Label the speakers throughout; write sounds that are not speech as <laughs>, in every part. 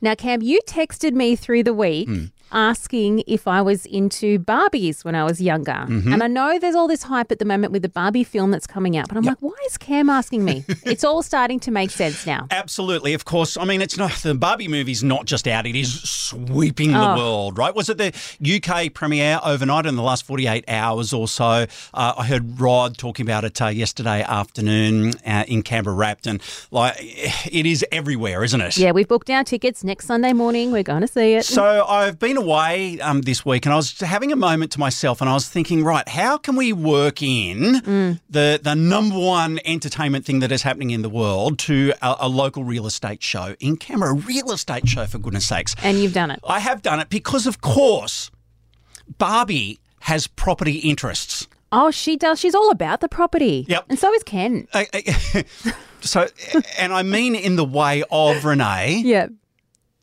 Speaker 1: Now, Cam, you texted me through the week
Speaker 2: Hmm.
Speaker 1: Asking if I was into Barbies when I was younger.
Speaker 2: Mm-hmm.
Speaker 1: And I know there's all this hype at the moment with the Barbie film that's coming out, but I'm like, why is Cam asking me? <laughs> it's all starting to make sense now.
Speaker 2: Absolutely, of course. I mean, it's not the Barbie movie's not just out; it is sweeping the
Speaker 1: Oh.
Speaker 2: world. Right? Was it the UK premiere overnight in the last forty-eight hours or so? Uh, I heard Rod talking about it uh, yesterday afternoon uh, in Canberra Wrapped, and like it is everywhere, isn't it?
Speaker 1: Yeah, we've booked our tickets next Sunday morning. We're going to see it.
Speaker 2: So I've been away um, this week, and I was having a moment to myself, and I was thinking, right, how can we work in the the number one entertainment thing that is happening in the world to a, a local real estate show in Canberra, a real estate show for goodness sakes.
Speaker 1: and you've done it.
Speaker 2: I have done it because, of course, Barbie has property interests.
Speaker 1: Oh, she does. She's all about the property.
Speaker 2: Yep.
Speaker 1: And so is Ken.
Speaker 2: I- I- <laughs> so, and I mean in the way of Renee, <laughs>
Speaker 1: Yeah.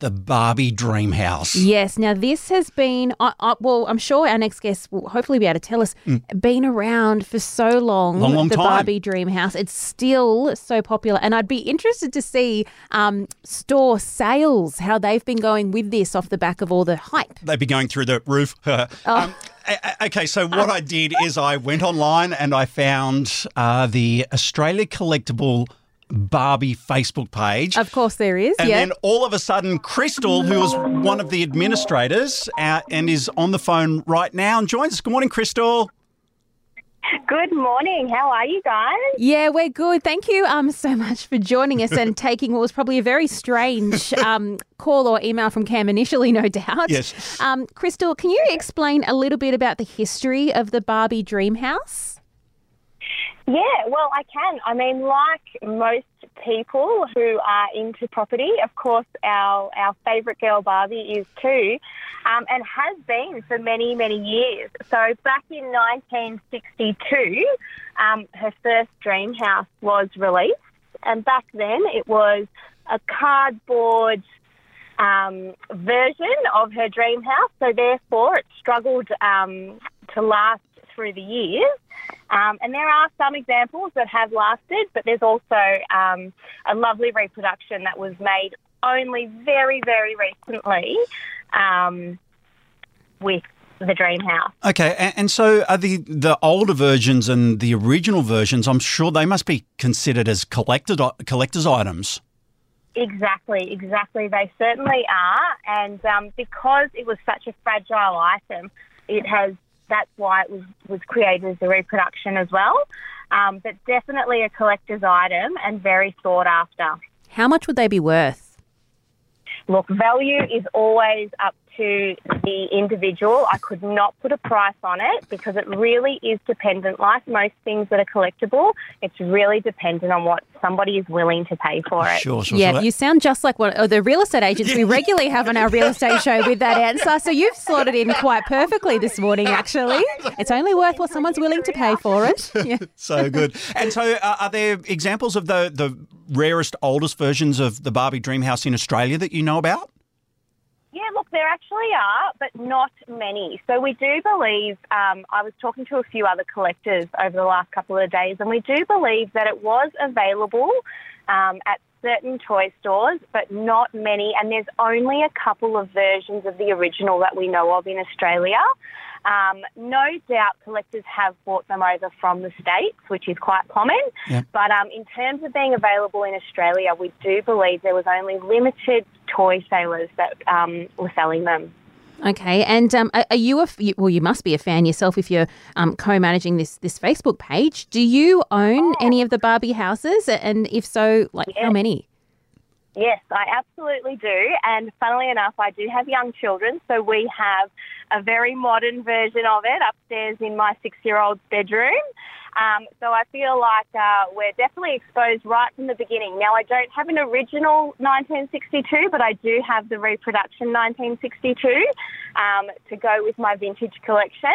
Speaker 2: The Barbie dream house.
Speaker 1: Yes. Now, this has been, I I well, I'm sure our next guest will hopefully be able to tell us, been around for so long.
Speaker 2: Mm. Long, long
Speaker 1: the
Speaker 2: time.
Speaker 1: Barbie Dream House. It's still so popular. And I'd be interested to see um, store sales, how they've been going with this off the back of all the hype.
Speaker 2: they'd be going through the roof. <laughs>
Speaker 1: Oh.
Speaker 2: um, a- a- okay, so what I did is I went online and I found uh, the Australia Collectable Barbie Facebook page.
Speaker 1: Of course, there is.
Speaker 2: and
Speaker 1: yeah.
Speaker 2: then all of a sudden, Crystal, who was one of the administrators uh, and is on the phone right now and joins us. Good morning, Crystal.
Speaker 3: Good morning. How are you guys?
Speaker 1: Yeah, we're good. Thank you um, so much for joining us and taking what was probably a very strange um, call or email from Cam initially, no doubt.
Speaker 2: Yes.
Speaker 1: Um, Crystal, can you explain a little bit about the history of the Barbie Dream House?
Speaker 3: Yeah, well, I can. I mean, like most people who are into property, of course, our, our favourite girl Barbie is too, um, and has been for many, many years. So back in 1962, um, her first dream house was released, and back then it was a cardboard um, version of her dream house. So therefore, it struggled um, to last through the years. Um, and there are some examples that have lasted, but there's also um, a lovely reproduction that was made only very, very recently um, with the dream house.
Speaker 2: Okay, and, and so are the, the older versions and the original versions, I'm sure they must be considered as collected, collector's items.
Speaker 3: Exactly, exactly. They certainly are, and um, because it was such a fragile item, it has. That's why it was was created as a reproduction as well. Um, but definitely a collector's item and very sought after.
Speaker 1: How much would they be worth?
Speaker 3: Look, value is always up to the individual. I could not put a price on it because it really is dependent. Like most things that are collectible, it's really dependent on what somebody is willing to pay for it.
Speaker 2: Sure, sure,
Speaker 1: Yeah,
Speaker 2: sure.
Speaker 1: you sound just like one of the real estate agents we <laughs> regularly have on our real estate show with that answer. So you've slotted in quite perfectly this morning, actually. It's only worth what someone's willing to pay for it. Yeah. <laughs>
Speaker 2: so good. And so, uh, are there examples of the the rarest, oldest versions of the Barbie Dream House in Australia that you know about?
Speaker 3: Yeah, look, there actually are, but not many. So we do believe, um, I was talking to a few other collectors over the last couple of days, and we do believe that it was available um, at certain toy stores, but not many. And there's only a couple of versions of the original that we know of in Australia. Um, no doubt collectors have bought them over from the States, which is quite common.
Speaker 2: Yeah.
Speaker 3: But um, in terms of being available in Australia, we do believe there was only limited toy sailors that um, were selling them.
Speaker 1: Okay, and um, are are you a f- you- well? You must be a fan yourself if you're um, co-managing this this Facebook page. Do you own any of the Barbie houses, and if so, like how many?
Speaker 3: Yes, I absolutely do. And funnily enough, I do have young children, so we have a very modern version of it upstairs in my six year old's bedroom. Um, so I feel like uh, we're definitely exposed right from the beginning. Now, I don't have an original 1962, but I do have the reproduction 1962 um, to go with my vintage collection.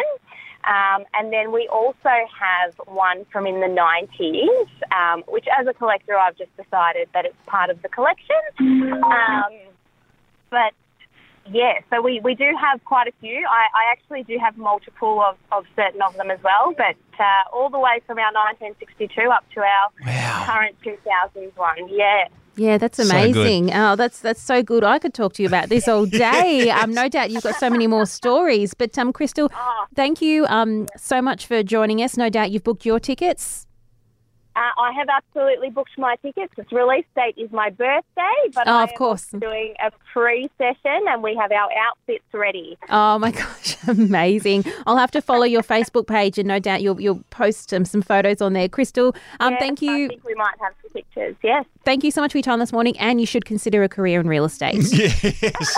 Speaker 3: Um, and then we also have one from in the 90s, um, which as a collector, I've just decided that it's part of the collection. Um, but yeah, so we, we do have quite a few. I, I actually do have multiple of, of certain of them as well, but uh, all the way from our 1962 up to our
Speaker 2: Wow.
Speaker 3: current 2001. Yeah.
Speaker 1: Yeah, that's
Speaker 2: So
Speaker 1: amazing. oh, that's that's so good. I could talk to you about this all <laughs> day. Um, no doubt you've got so many more stories. But um, Crystal, thank you um so much for joining us. No doubt you've booked your tickets.
Speaker 3: Uh, I have absolutely booked my tickets. Its release date is my birthday, but
Speaker 1: Oh,
Speaker 3: I
Speaker 1: of
Speaker 3: am
Speaker 1: course.
Speaker 3: doing a pre-session and we have our outfits ready.
Speaker 1: Oh my <laughs> gosh, amazing! I'll have to follow your Facebook page, and no doubt you'll you'll post um, some photos on there. Crystal, um,
Speaker 3: Yes,
Speaker 1: thank
Speaker 3: I
Speaker 1: you,
Speaker 3: think we might have some pictures. Yes.
Speaker 1: thank you so much for your time this morning, and you should consider a career in real estate. <laughs>
Speaker 2: Yes.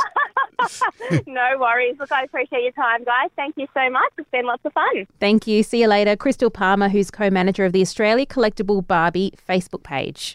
Speaker 2: <laughs>
Speaker 3: no worries. Look, I appreciate your time, guys. Thank you so much. It's been lots of fun.
Speaker 1: Thank you. See you later. Crystal Palmer, who's co manager of the Australia Collectable Barbie Facebook page.